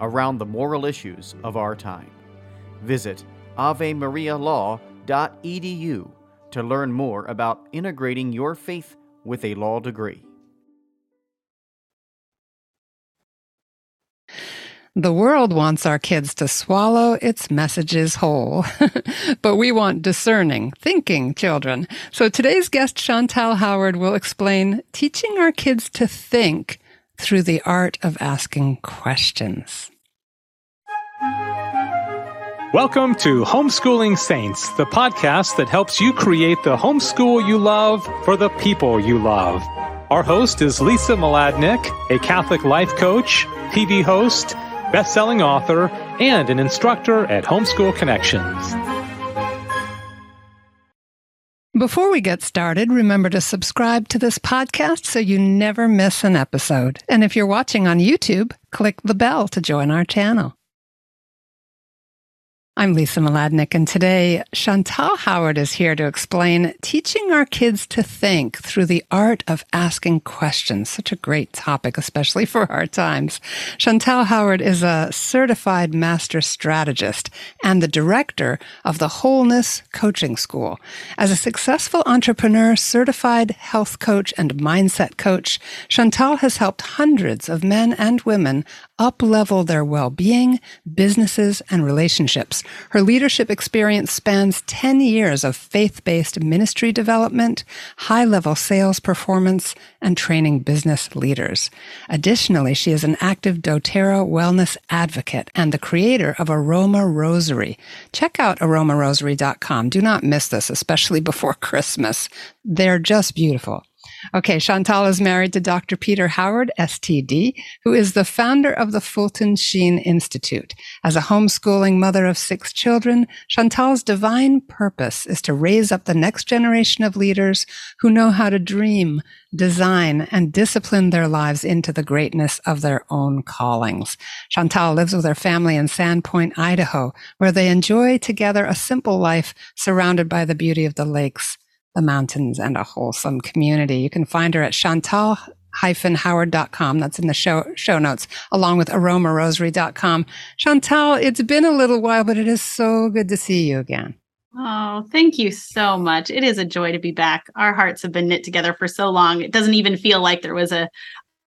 around the moral issues of our time. Visit avemarialaw.edu to learn more about integrating your faith with a law degree. The world wants our kids to swallow its messages whole, but we want discerning, thinking children. So today's guest, Chantal Howard, will explain teaching our kids to think through the art of asking questions. Welcome to Homeschooling Saints, the podcast that helps you create the homeschool you love for the people you love. Our host is Lisa Mladinich, a Catholic life coach, TV host, best-selling author, and an instructor at Homeschool Connections. Before we get started, remember to subscribe to this podcast so you never miss an episode. And if you're watching on YouTube, click the bell to join our channel. I'm Lisa Mladinich, and today Chantal Howard is here to explain teaching our kids to think through the art of asking questions. Such a great topic, especially for our times. Chantal Howard is a certified master strategist and the director of the Wholeness Coaching School. As a successful entrepreneur, certified health coach, and mindset coach, Chantal has helped hundreds of men and women up level their well being, businesses, and relationships. Her leadership experience spans 10 years of faith based ministry development, high level sales performance, and training business leaders. Additionally, she is an active doTERRA wellness advocate and the creator of Aroma Rosary. Check out aromarosary.com. Do not miss this, especially before Christmas. They're just beautiful. Okay, Chantal is married to Dr. Peter Howard, STD, who is the founder of the Fulton Sheen Institute. As a homeschooling mother of six children, Chantal's divine purpose is to raise up the next generation of leaders who know how to dream, design, and discipline their lives into the greatness of their own callings. Chantal lives with her family in Sandpoint, Idaho, where they enjoy together a simple life surrounded by the beauty of the lakes the mountains and a wholesome community. You can find her at Chantal howard.com. That's in the show, show notes, along with aromarosary.com. Chantal, it's been a little while, but it is so good to see you again. Oh, thank you so much. It is a joy to be back. Our hearts have been knit together for so long. It doesn't even feel like there was a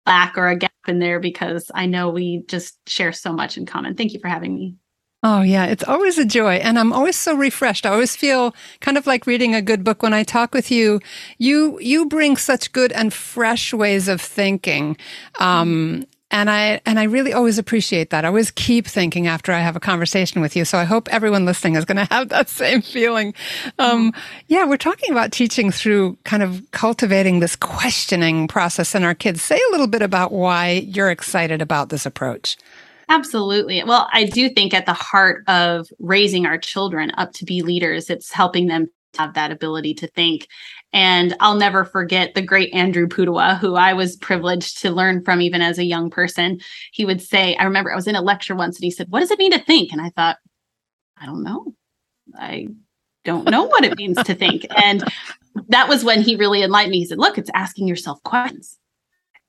lack or a gap in there because I know we just share so much in common. Thank you for having me. Oh, yeah. It's always a joy. And I'm always so refreshed. I always feel kind of like reading a good book when I talk with you. You, you bring such good and fresh ways of thinking. Um, and I, and I really always appreciate that. I always keep thinking after I have a conversation with you. So I hope everyone listening is going to have that same feeling. Um, yeah, we're talking about teaching through kind of cultivating this questioning process in our kids. Say a little bit about why you're excited about this approach. Absolutely. Well, I do think at the heart of raising our children up to be leaders, it's helping them have that ability to think. And I'll never forget the great Andrew Pudewa, who I was privileged to learn from even as a young person. He would say, I remember I was in a lecture once and he said, What does it mean to think? And I thought, I don't know. I don't know what it means to think. And that was when he really enlightened me. He said, Look, it's asking yourself questions.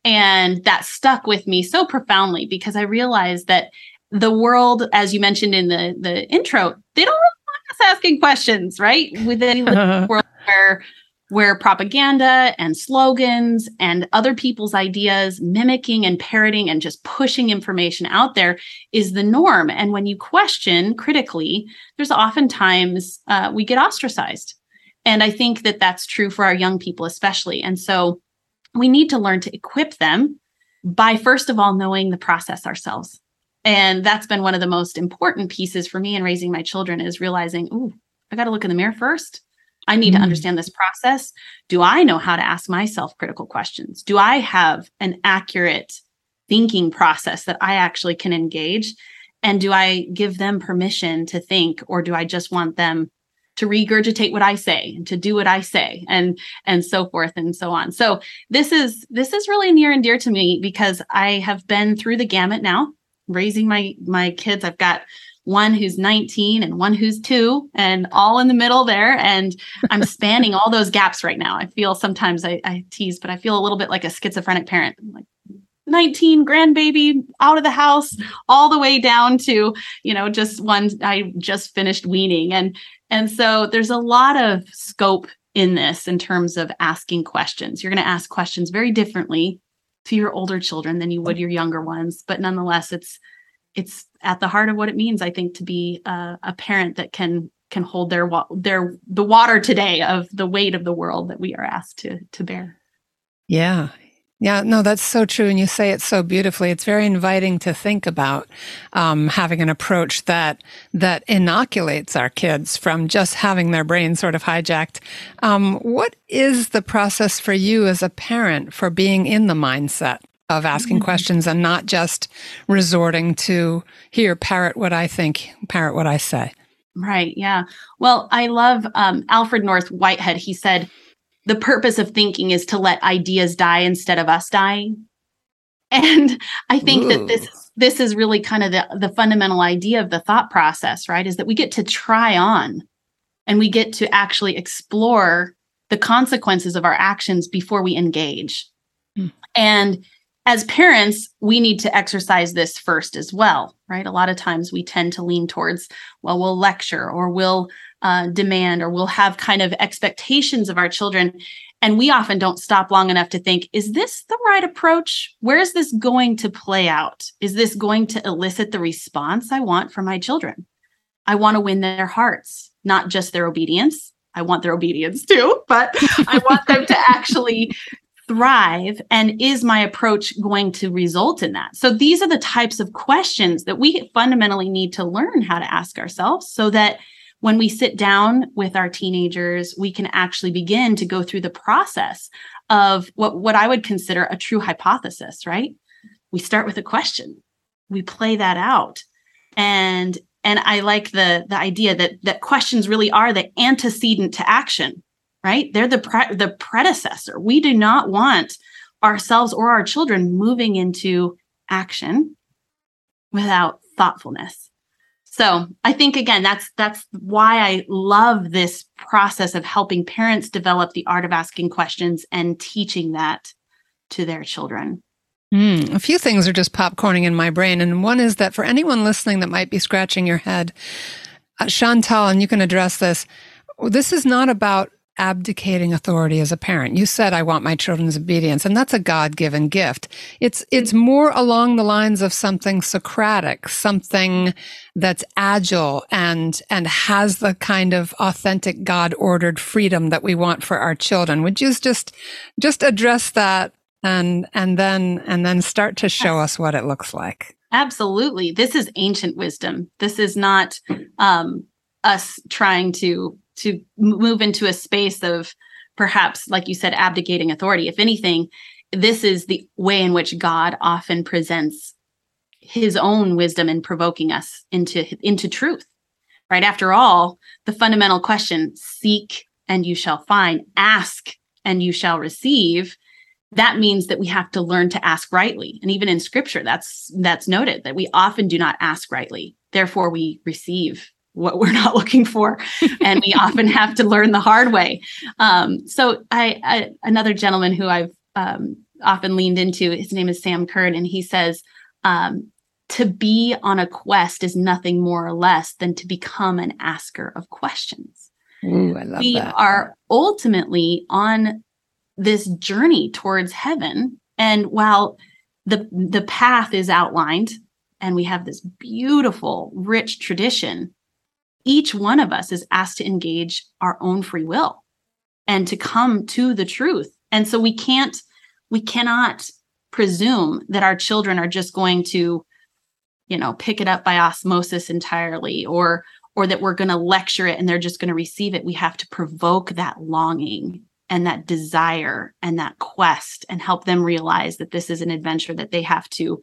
And that stuck with me so profoundly because I realized that the world, as you mentioned in the, the intro, they don't really want us asking questions, right? Within a world where where propaganda and slogans and other people's ideas mimicking and parroting and just pushing information out there is the norm. And when you question critically there's oftentimes uh, we get ostracized. And i think that that's true for our young people especially. And so we need to learn to equip them by first of all knowing the process ourselves and that's been one of the most important pieces for me in raising my children is realizing ooh i got to look in the mirror first I need mm. to understand this process. Do I know how to ask myself critical questions? Do I have an accurate thinking process that I actually can engage? And do I give them permission to think, or do I just want them to regurgitate what I say and to do what I say and and so forth and so on. So this is this is really near and dear to me because I have been through the gamut now raising my my kids. I've got one who's 19 and one who's two and all in the middle there and i'm spanning all those gaps right now i feel sometimes I, I, tease but i feel a little bit like a schizophrenic parent I'm like 19 grandbaby out of the house all the way down to you know just one i just finished weaning and and so there's a lot of scope in this in terms of asking questions. You're going to ask questions very differently to your older children than you would your younger ones but nonetheless it's it's at the heart of what it means i think to be a, a parent that can can hold their their the water today of the weight of the world that we are asked to to bear. Yeah yeah, no, that's so true. And you say it so beautifully. It's very inviting to think about um, having an approach that that inoculates our kids from just having their brains sort of hijacked. Um, what is the process for you as a parent for being in the mindset of asking mm-hmm. questions and not just resorting to here parrot what i think parrot what i say right yeah well i love um, alfred north whitehead he said the purpose of thinking is to let ideas die instead of us dying and i think Ooh. that this this is really kind of the, the fundamental idea of the thought process right is that we get to try on and we get to actually explore the consequences of our actions before we engage mm. and as parents, we need to exercise this first as well, right? A lot of times we tend to lean towards, well, we'll lecture or we'll uh, demand or we'll have kind of expectations of our children. And we often don't stop long enough to think, is this the right approach? Where is this going to play out? Is this going to elicit the response I want from my children? I want to win their hearts, not just their obedience. I want their obedience too, but I want them to actually thrive and is my approach going to result in that so these are the types of questions that we fundamentally need to learn how to ask ourselves so that when we sit down with our teenagers we can actually begin to go through the process of what what i would consider a true hypothesis right we start with a question we play that out and and i like the the idea that that questions really are the antecedent to action right? They're the pre- the predecessor. We do not want ourselves or our children moving into action without thoughtfulness. So, I think again that's that's why I love this process of helping parents develop the art of asking questions and teaching that to their children. Mm, a few things are just popcorning in my brain. And one is that for anyone listening that might be scratching your head, uh, Chantal, and you can address this, this is not about abdicating authority as a parent. You said I want my children's obedience, and that's a God-given gift. It's it's more along the lines of something Socratic, something that's agile and and has the kind of authentic God-ordered freedom that we want for our children. Would you just just address that and and then and then start to show us what it looks like? Absolutely. This is ancient wisdom. This is not um us trying to to move into a space of perhaps like you said abdicating authority. If anything this is the way in which god often presents his own wisdom in provoking us into into truth. Right? After all the fundamental question seek and you shall find ask and you shall receive that means that we have to learn to ask rightly. And even in scripture that's that's noted that we often do not ask rightly. Therefore we receive what we're not looking for and we often have to learn the hard way um, so I, I, another gentleman who i've um, often leaned into his name is sam kern and he says um, to be on a quest is nothing more or less than to become an asker of questions Ooh, I love we that. are ultimately on this journey towards heaven. And while the the path is outlined and we have this beautiful, rich tradition, each one of us is asked to engage our own free will and to come to the truth. And so we can't, we cannot presume that our children are just going to, you know, pick it up by osmosis entirely or or that we're going to lecture it and they're just going to receive it. We have to provoke that longing and that desire and that quest and help them realize that this is an adventure that they have to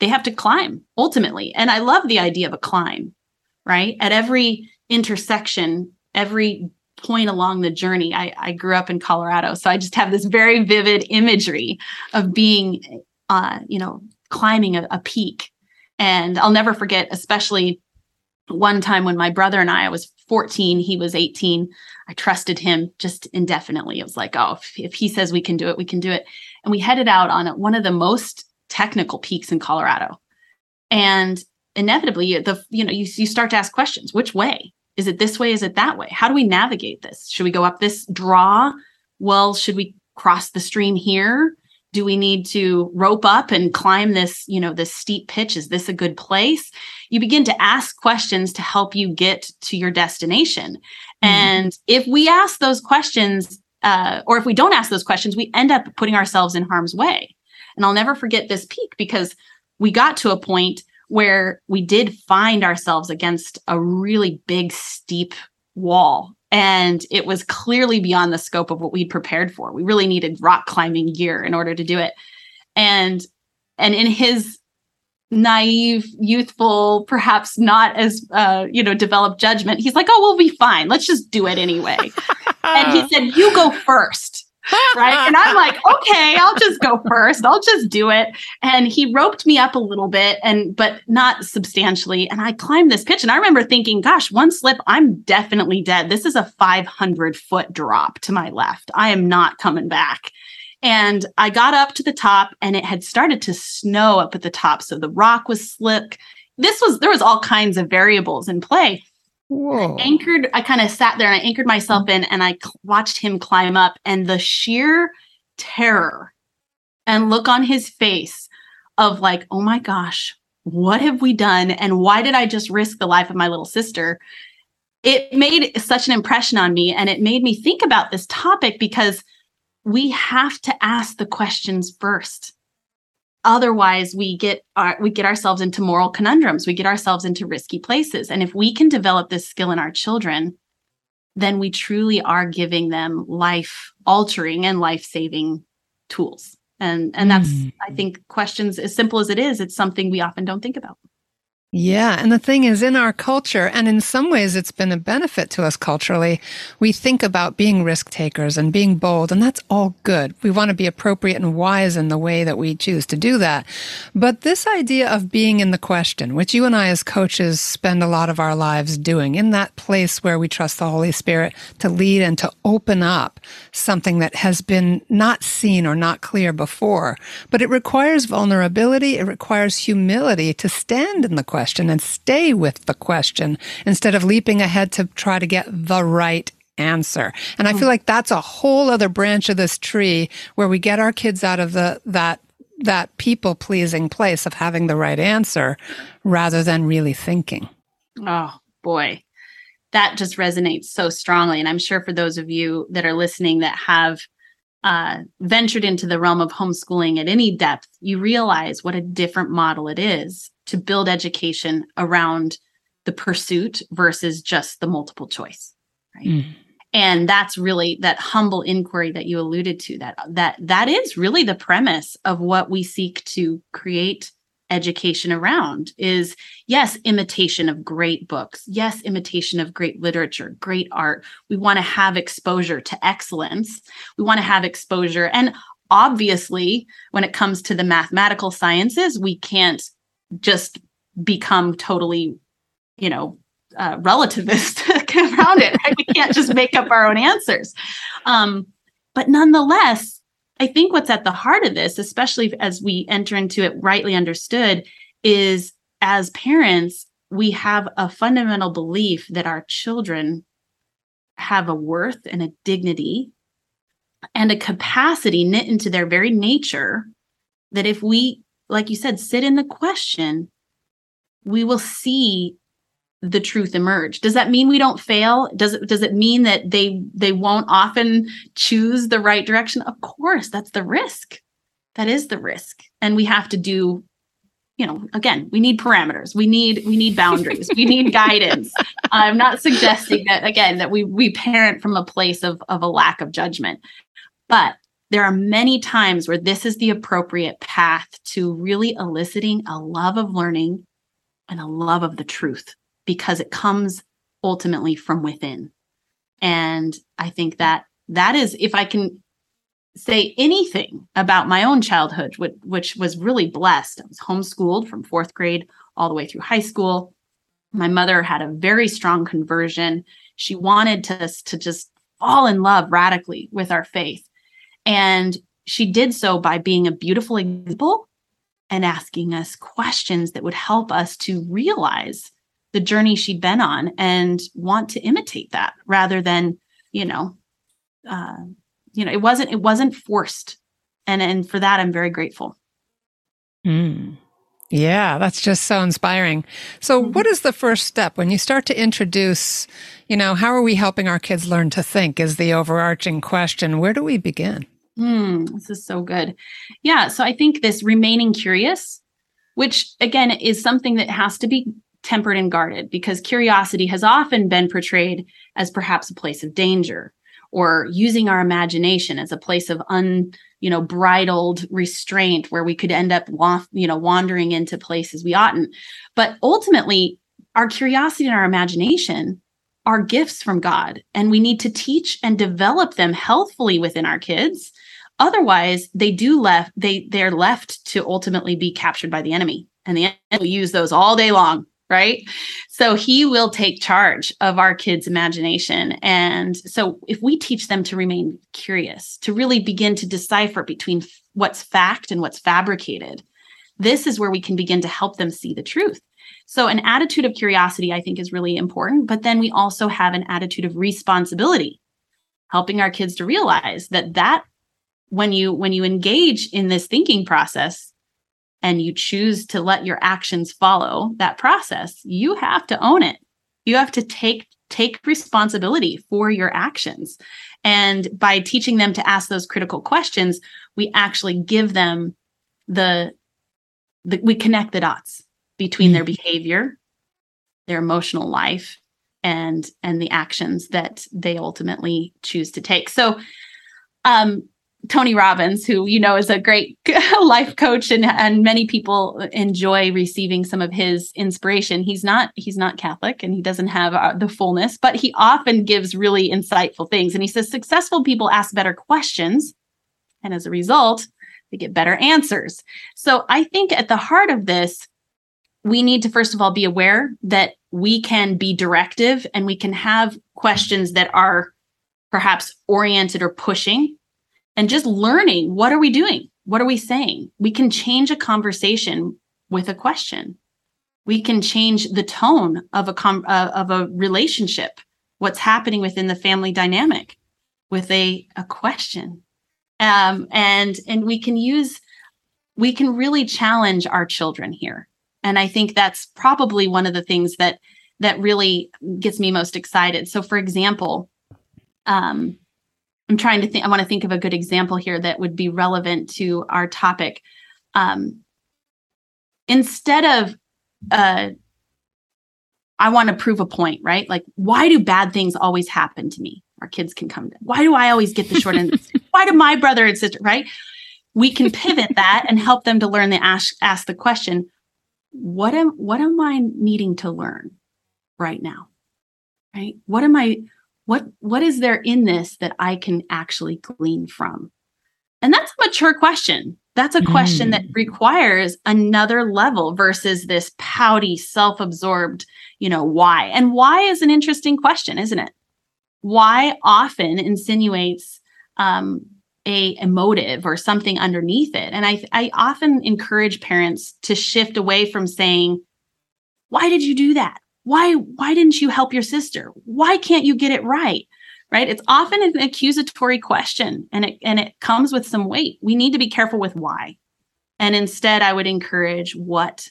they have to climb ultimately. And I love the idea of a climb, right? At every intersection, every point along the journey. I, I grew up in Colorado, so I just have this very vivid imagery of being, uh, you know, climbing a, a peak. And I'll never forget, especially one time when my brother and I, I was 14, he was 18. I trusted him just indefinitely. It was like, oh, if, if he says we can do it, we can do it. And we headed out on one of the most technical peaks in Colorado. And inevitably, the you know, you, you start to ask questions: which way? Is it this way? Is it that way? How do we navigate this? Should we go up this draw? Well, should we cross the stream here? Do we need to rope up and climb this, you know, this steep pitch? Is this a good place? You begin to ask questions to help you get to your destination. Mm-hmm. And if we ask those questions, uh, or if we don't ask those questions, we end up putting ourselves in harm's way. And I'll never forget this peak because we got to a point where we did find ourselves against a really big, steep wall. And it was clearly beyond the scope of what we'd prepared for. We really needed rock climbing gear in order to do it. And and in his naive, youthful, perhaps not as uh, you know, developed judgment, he's like, "Oh, we'll be fine. Let's just do it anyway." and he said, "You go first right? And I'm like, okay, I'll just go first. I'll just do it. And he roped me up a little bit and but not substantially. And I climbed this pitch. And I remember thinking, gosh, one slip, I'm definitely dead. This is a 500 foot drop to my left. I am not coming back. And I got up to the top and it had started to snow up at the top. So the rock was slick. This was there was all kinds of variables in play. Whoa. anchored, I kind of sat there and I anchored myself in and I watched him climb up and the sheer terror and look on his face of like, oh my gosh, what have we done? And why did I just risk the life of my little sister? It made such an impression on me and it made me think about this topic because we have to ask the questions first otherwise we get our, we get ourselves into moral conundrums. We get ourselves into risky places. And if we can develop this skill in our children then we truly are giving them life altering and life saving tools. And and that's mm. i think questions as simple as it is. It's something we often don't think about yeah. And the thing is, in our culture, and in some ways it's been a benefit to us culturally, we think about being risk takers and being bold, and that's all good. We want to be appropriate and wise in the way that we choose to do that. But this idea of being in the question, which you and I as coaches spend a lot of our lives doing, in that place where we trust the Holy Spirit to lead and to open up something that has been not seen or not clear before. But it requires vulnerability, it requires humility to stand in the question question and stay with the question instead of leaping ahead to try to get the right answer. And I feel like that's a whole other branch of this tree where we get our kids out of the that that people pleasing place of having the right answer rather than really thinking. Oh boy. That just resonates so strongly. And I'm sure for those of you that are listening that have uh, ventured into the realm of homeschooling at any depth, you realize what a different model it is to build education around the pursuit versus just the multiple choice right mm. and that's really that humble inquiry that you alluded to that that that is really the premise of what we seek to create education around is yes imitation of great books yes imitation of great literature great art we want to have exposure to excellence we want to have exposure and obviously when it comes to the mathematical sciences we can't just become totally, you know, uh, relativist around it. Right? We can't just make up our own answers. Um, but nonetheless, I think what's at the heart of this, especially as we enter into it rightly understood, is as parents, we have a fundamental belief that our children have a worth and a dignity and a capacity knit into their very nature that if we like you said sit in the question we will see the truth emerge. Does that mean we don't fail? Does it does it mean that they they won't often choose the right direction? Of course that's the risk. That is the risk. And we have to do you know again we need parameters. We need we need boundaries. We need guidance. I'm not suggesting that again that we we parent from a place of of a lack of judgment. But there are many times where this is the appropriate path to really eliciting a love of learning and a love of the truth because it comes ultimately from within and i think that that is if i can say anything about my own childhood, which, which was really blessed. I was homeschooled from fourth grade all the way through high school. My mother had a very strong conversion. She wanted us to, to just fall in love radically with our faith. And she did so by being a beautiful example and asking us questions that would help us to realize the journey she'd been on and want to imitate that rather than, you know, uh, you know it wasn't it wasn't forced and and for that i'm very grateful mm. yeah that's just so inspiring so mm-hmm. what is the first step when you start to introduce you know how are we helping our kids learn to think is the overarching question where do we begin Hmm, this is so good. Yeah. So I think this remaining curious, which again is something that has to be tempered and guarded because curiosity has often been portrayed as perhaps a place of danger or using our imagination as a place of un you know bridled restraint where we could end up you know wandering into places we oughtn't. But ultimately our curiosity and our imagination are gifts from god and we need to teach and develop them healthfully within our kids. Otherwise they do left they they're left to ultimately be captured by the enemy and the enemy will use those all day long right? So he will take charge of our kids' imagination. And so if we teach them to remain curious, to really begin to decipher between what's fact and what's fabricated, this is where we can begin to help them see the truth. So an attitude of curiosity I think is really important, but then we also have an attitude of responsibility, helping our kids to realize that that when you when you engage in this thinking process, and you choose to let your actions follow that process, you have to own it. You have to take take responsibility for your actions. And by teaching them to ask those critical questions, we actually give them the, the we connect the dots between mm-hmm. their behavior, their emotional life, and and the actions that they ultimately choose to take. So um Tony Robbins, who you know is a great life coach, and and many people enjoy receiving some of his inspiration. He's not he's not Catholic, and he doesn't have uh, the fullness, but he often gives really insightful things. And he says successful people ask better questions, and as a result, they get better answers. So I think at the heart of this, we need to first of all be aware that we can be directive, and we can have questions that are perhaps oriented or pushing and just learning what are we doing? What are we saying? We can change a conversation with a question. We can change the tone of a com- uh, of a relationship. What's happening within the family dynamic with a a question, um, and and we can use we can really challenge our children here. And I think that's probably one of the things that that really gets me most excited. So, for example, um, I'm trying to think, I want to think of a good example here that would be relevant to our topic. Um, instead of, uh, I want to prove a point, right? Like, why do bad things always happen to me? Our kids can come to, why do I always get the short end? why do my brother and sister, right? We can pivot that and help them to learn the ask, ask the question, what am, what am I needing to learn right now? Right? What am I, what what is there in this that i can actually glean from? And that's a mature question. That's a question mm. that requires another level versus this pouty self-absorbed you know why. And why is an interesting question isn't it? Why often insinuates um, a emotive or something underneath it? And i i often encourage parents to shift away from saying why did you do that why why didn't you help your sister why can't you get it right right? It's often an accusatory question and it and it comes with some weight. We need to be careful with why. And instead, I would encourage what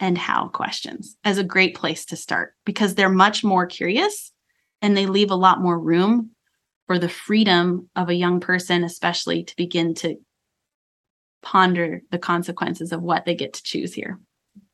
and how questions as a great place to start because they're much more curious and they leave a lot more room for the freedom of a young person, especially to begin to ponder the consequences of what they get to choose here.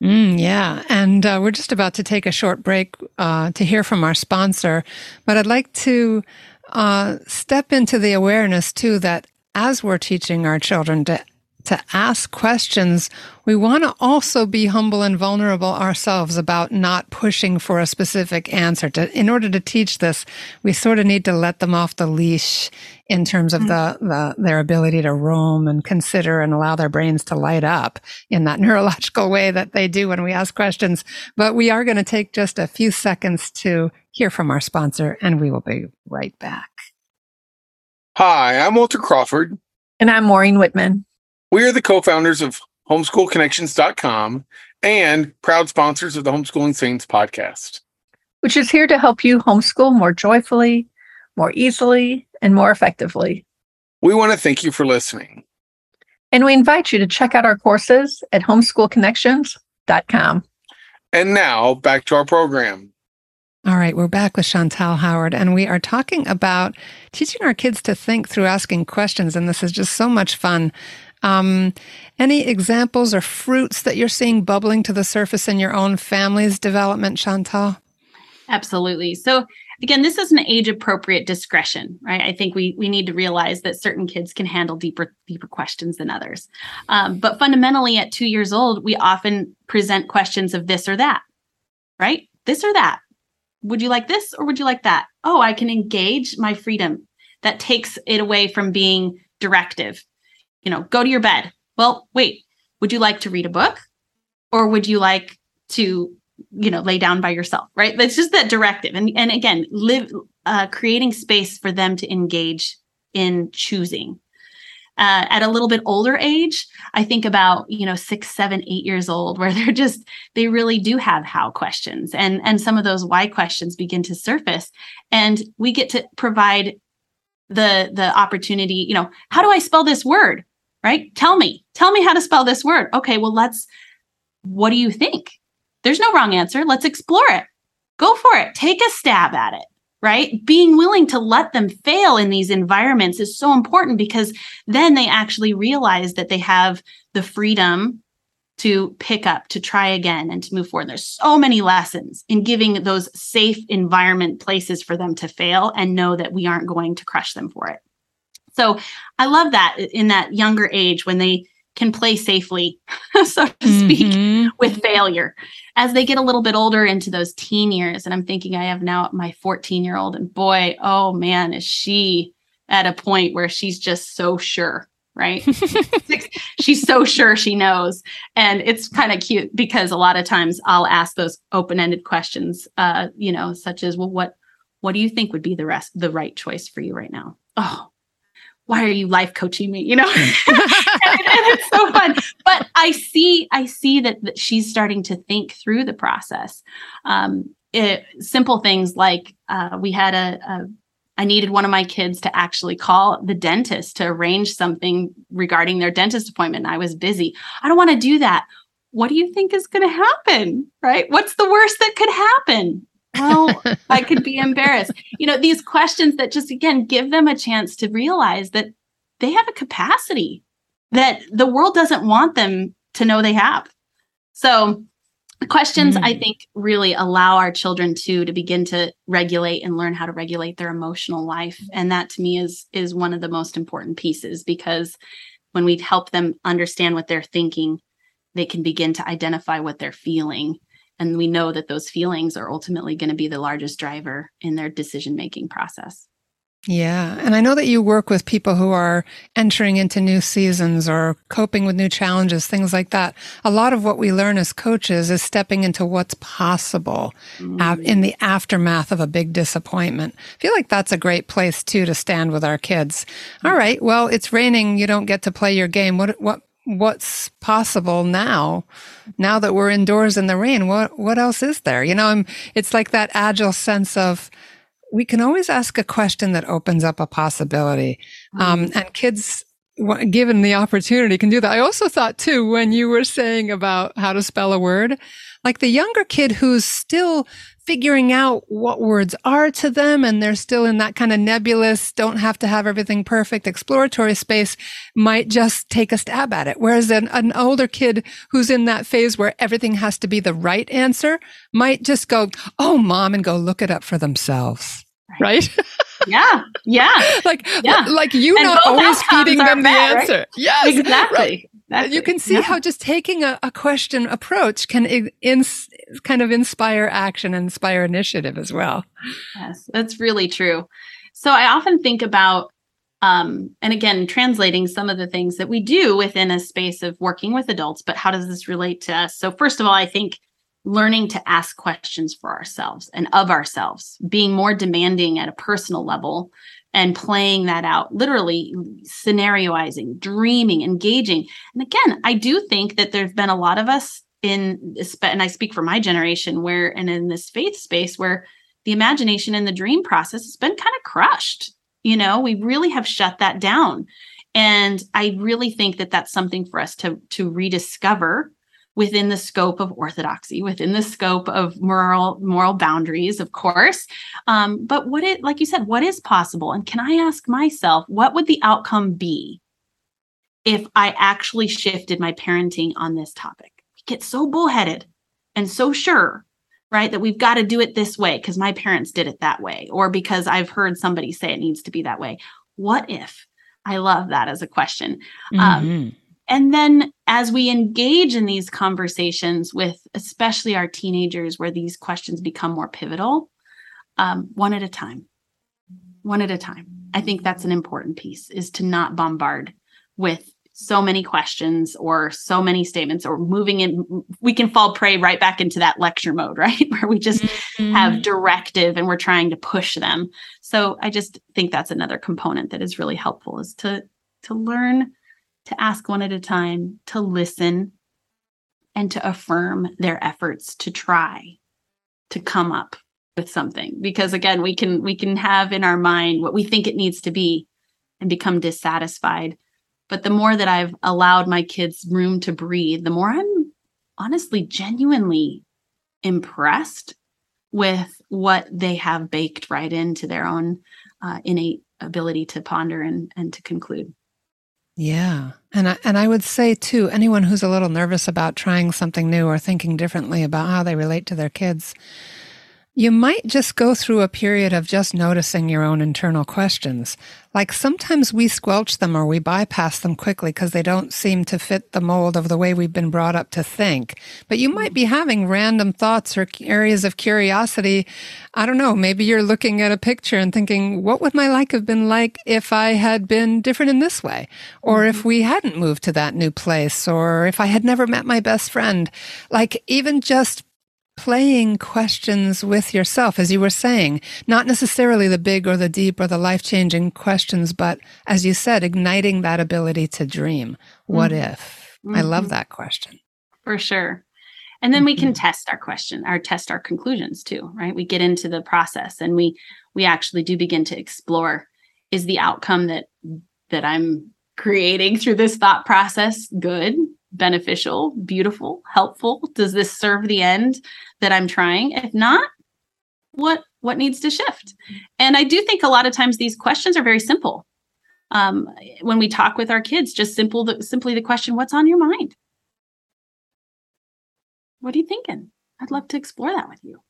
Mm, yeah. And uh, we're just about to take a short break uh, to hear from our sponsor. But I'd like to uh, step into the awareness, too, that as we're teaching our children to to ask questions, we want to also be humble and vulnerable ourselves about not pushing for a specific answer. To, in order to teach this, we sort of need to let them off the leash in terms of mm-hmm. the, the their ability to roam and consider and allow their brains to light up in that neurological way that they do when we ask questions. But we are going to take just a few seconds to hear from our sponsor, and we will be right back. Hi, I'm Walter Crawford. And I'm Maureen Whitman. We are the co founders of homeschoolconnections.com and proud sponsors of the Homeschooling Saints podcast, which is here to help you homeschool more joyfully, more easily, and more effectively. We want to thank you for listening. And we invite you to check out our courses at homeschoolconnections.com. And now back to our program. All right, we're back with Chantal Howard, and we are talking about teaching our kids to think through asking questions. And this is just so much fun. Um, any examples or fruits that you're seeing bubbling to the surface in your own family's development, Chantal? Absolutely. So again, this is an age appropriate discretion, right? I think we we need to realize that certain kids can handle deeper deeper questions than others. Um, but fundamentally, at two years old, we often present questions of this or that, right? This or that. Would you like this or would you like that? Oh, I can engage my freedom. That takes it away from being directive you know, go to your bed. Well, wait, would you like to read a book or would you like to, you know, lay down by yourself? Right. That's just that directive. And, and again, live, uh, creating space for them to engage in choosing. Uh, at a little bit older age, I think about you know six, seven, eight years old, where they're just they really do have how questions, and and some of those why questions begin to surface, and we get to provide the the opportunity. You know, how do I spell this word? Right? Tell me, tell me how to spell this word. Okay, well, let's, what do you think? There's no wrong answer. Let's explore it. Go for it. Take a stab at it, right? Being willing to let them fail in these environments is so important because then they actually realize that they have the freedom to pick up, to try again, and to move forward. There's so many lessons in giving those safe environment places for them to fail and know that we aren't going to crush them for it. So I love that in that younger age when they can play safely, so to speak, mm-hmm. with failure. As they get a little bit older into those teen years, and I'm thinking I have now my 14 year old, and boy, oh man, is she at a point where she's just so sure right? she's so sure she knows. And it's kind of cute because a lot of times I'll ask those open-ended questions, uh, you know, such as, well, what what do you think would be the rest the right choice for you right now? Oh, why are you life coaching me you know and, and, it's so fun but i see i see that, that she's starting to think through the process um, it, simple things like uh, we had a, a I needed one of my kids to actually call the dentist to arrange something regarding their dentist appointment. I was busy. I don't want to do that. What do you think is going to happen? Right? What's the worst that could happen? Well, I could be embarrassed. You know, these questions that just again give them a chance to realize that they have a capacity that the world doesn't want them to know they have. So, questions mm. I think really allow our children to to begin to regulate and learn how to regulate their emotional life, and that to me is is one of the most important pieces because when we help them understand what they're thinking, they can begin to identify what they're feeling and we know that those feelings are ultimately going to be the largest driver in their decision making process. Yeah. And I know that you work with people who are entering into new seasons or coping with new challenges, things like that. A lot of what we learn as coaches is stepping into what's possible mm. in the aftermath of a big disappointment. I feel like that's a great place too to stand with our kids. All right. Well, it's raining. You don't get to play your game. What, what, what's possible now now that we're indoors in the rain what what else is there you know I'm, it's like that agile sense of we can always ask a question that opens up a possibility. Um, Mm-hmm. and kids, given the opportunity, can do that. I also thought too, when you were saying about how to spell a word, like the younger kid who's still figuring out what words are to them and they're still in that kind of nebulous, don't have to have everything perfect exploratory space might just take a stab at it. Whereas an, an older kid who's in that phase where everything has to be the right answer might just go, Oh, mom, and go look it up for themselves. Right? Yeah. Yeah. like, Yeah. like you And not always feeding them the bad, right? answer. Yes. Exactly. Right. Exactly. You can see Yeah. how just taking a, a question approach can in, in, kind of inspire action inspire initiative as well. Yes, that's really true. So I often think about, um, and again, translating some of the things that we do within a space of working with adults, but how does this relate to us? So, first of all, I think learning to ask questions for ourselves and of ourselves, being more demanding at a personal level and playing that out, literally scenarioizing, dreaming, engaging. And again, I do think that there's been a lot of us in, and I speak for my generation, where, and in this faith space, where the imagination and the dream process has been kind of crushed. You know, we really have shut that down. And I really think that that's something for us to, to rediscover within the scope of orthodoxy, within the scope of moral moral boundaries, of course. Um, but what it, like you said, what is possible? And can I ask myself, what would the outcome be if I actually shifted my parenting on this topic? We get so bullheaded and so sure right? That we've got to do it this way because my parents did it that way, or because I've heard somebody say it needs to be that way. What if? I love that as a question. Um, Mhm. and then as we engage in these conversations with especially our teenagers, where these questions become more pivotal, um, one at a time, one at a time. I think that's an important piece is to not bombard with so many questions or so many statements or moving in we can fall prey right back into that lecture mode right? Where we just Mm-hmm. have directive and we're trying to push them. So i just think that's another component that is really helpful is to to learn to ask one at a time to listen and to affirm their efforts to try to come up with something. Because again we can we can have in our mind what we think it needs to be and become dissatisfied but the more that i've allowed my kids room to breathe the more i'm honestly genuinely impressed with what they have baked right into their own uh, innate ability to ponder and, and to conclude Yeah. And I, and I would say too, anyone who's a little nervous about trying something new or thinking differently about how they relate to their kids, you might just go through a period of just noticing your own internal questions. Like sometimes we squelch them or we bypass them quickly because they don't seem to fit the mold of the way we've been brought up to think. But you might be having random thoughts or areas of curiosity. I don't know. Maybe you're looking at a picture and thinking, what would my life have been like if I had been different in this way? Or if mm-hmm. we hadn't moved to that new place? Or if I had never met my best friend? Like even just playing questions with yourself, as you were saying, not necessarily the big or the deep or the life changing questions, but as you said, igniting that ability to dream. What if? I love Mhm. that question. for sure and then we can Mhm. test our question or test our conclusions too right we get into the process and we we actually do begin to explore is the outcome that that i'm creating through this thought process good beneficial beautiful helpful does this serve the end that i'm trying if not what what needs to shift and i do think a lot of times these questions are very simple um, when we talk with our kids just simple the, simply the question what's on your mind what are you thinking? I'd love to explore that with you.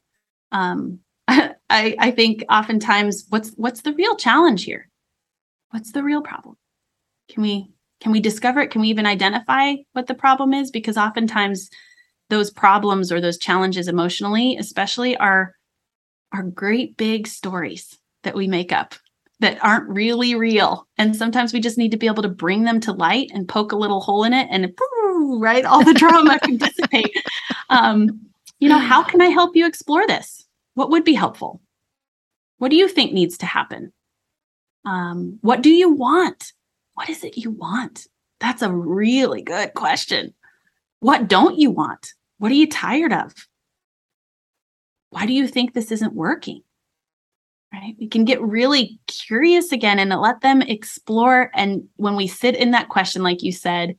Um, I I think oftentimes what's what's the real challenge here? What's the real problem? Can we can we discover it? Can we even identify what the problem is? Because oftentimes those problems or those challenges emotionally, especially, are are great big stories that we make up that aren't really real. And sometimes we just need to be able to bring them to light and poke a little hole in it and right, all the drama can dissipate. Um, you know, how can I help you explore this? What would be helpful? What do you think needs to happen? Um, what do you want? What is it you want? That's a really good question. What don't you want? What are you tired of? Why do you think this isn't working? right? We can get really curious again and let them explore. And when we sit in that question, like you said,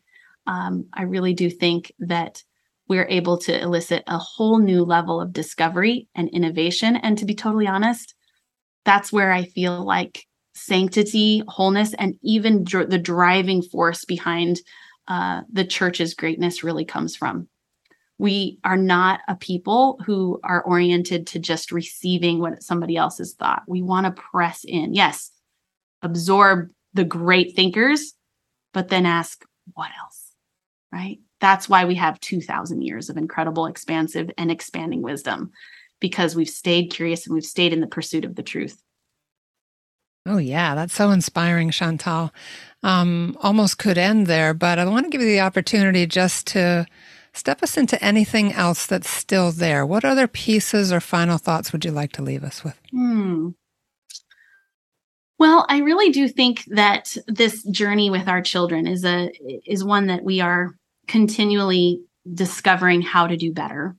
um, I really do think that we're able to elicit a whole new level of discovery and innovation. And to be totally honest, that's where I feel like sanctity, wholeness, and even dr- the driving force behind uh, the church's greatness really comes from. We are not a people who are oriented to just receiving what somebody else has thought. We want to press in. Yes, absorb the great thinkers, but then ask, what else? Right? That's why we have 2,000 years of incredible, expansive, and expanding wisdom because we've stayed curious and we've stayed in the pursuit of the truth. Oh, yeah, that's so inspiring, Chantal. Um, almost could end there, but I want to give you the opportunity just to step us into anything else that's still there. What other pieces or final thoughts would you like to leave us with? Hmm. Well, I really do think that this journey with our children is a is one that we are continually discovering how to do better.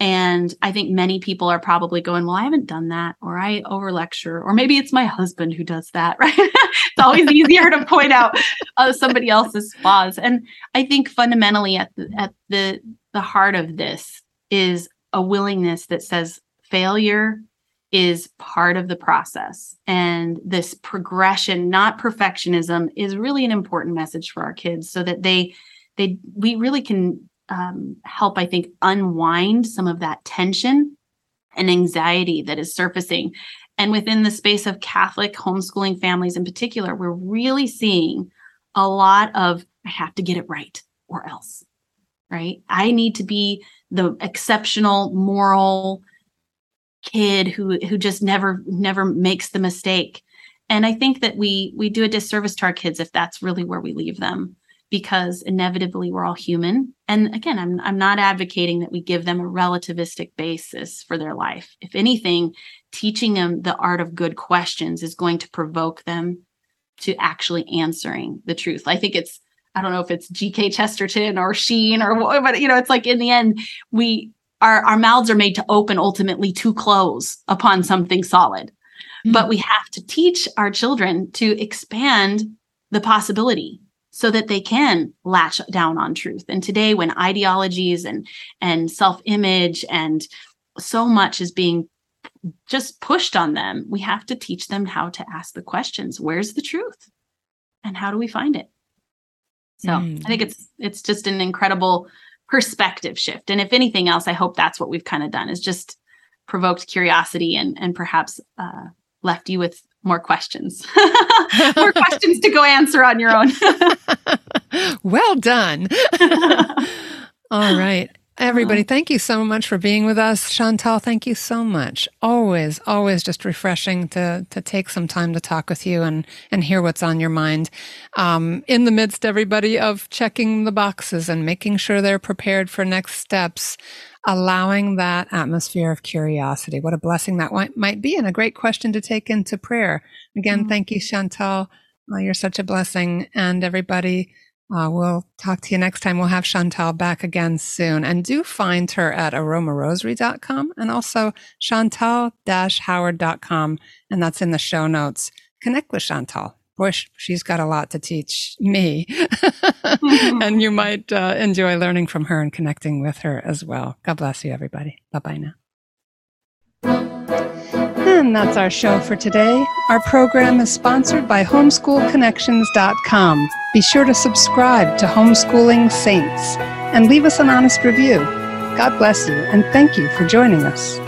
And I think many people are probably going, Well, I haven't done that, or I over lecture, or maybe it's my husband who does that, right? it's always easier to point out uh, somebody else's flaws. And I think fundamentally at the, at the, the heart of this is a willingness that says failure is part of the process. And this progression, not perfectionism, is really an important message for our kids so that they they we really can um, help, I think, unwind some of that tension and anxiety that is surfacing. And within the space of Catholic homeschooling families in particular, we're really seeing a lot of, I have to get it right or else, right? I need to be the exceptional moral kid who who just never never makes the mistake and i think that we we do a disservice to our kids if that's really where we leave them because inevitably we're all human. And again, I'm I'm not advocating that we give them a relativistic basis for their life. If anything, teaching them the art of good questions is going to provoke them to actually answering the truth. I think it's I don't know if it's GK Chesterton or Sheen or what, but you know, it's like in the end, we our our mouths are made to open ultimately to close upon something solid. Mm-hmm. But we have to teach our children to expand the possibility so that they can latch down on truth. And today, when ideologies and and self image and so much is being just pushed on them, we have to teach them how to ask the questions: Where's the truth, and how do we find it? So mm. I think it's it's just an incredible perspective shift. And if anything else, I hope that's what we've kind of done is just provoked curiosity and and perhaps uh, left you with more questions, more questions to go answer on your own. well done. All right. Everybody, thank you so much for being with us. Chantal, thank you so much. Always, always just refreshing to to take some time to talk with you and and hear what's on your mind. Um, in the midst, everybody, of checking the boxes and making sure they're prepared for next steps allowing that atmosphere of curiosity. What a blessing that might be, and a great question to take into prayer. Again, mm-hmm. thank you, Chantal. Well, you're such a blessing. And everybody, uh, we'll talk to you next time. We'll have Chantal back again soon. And do find her at aromarosary.com and also chantal-howard.com. And that's in the show notes. Connect with Chantal boy, she's got a lot to teach me. and you might uh, enjoy learning from her and connecting with her as well. God bless you, everybody. Bye bye now. And that's our show for today. Our program is sponsored by homeschoolconnections.com. Be sure to subscribe to Homeschooling Saints and leave us an honest review. God bless you, and thank you for joining us.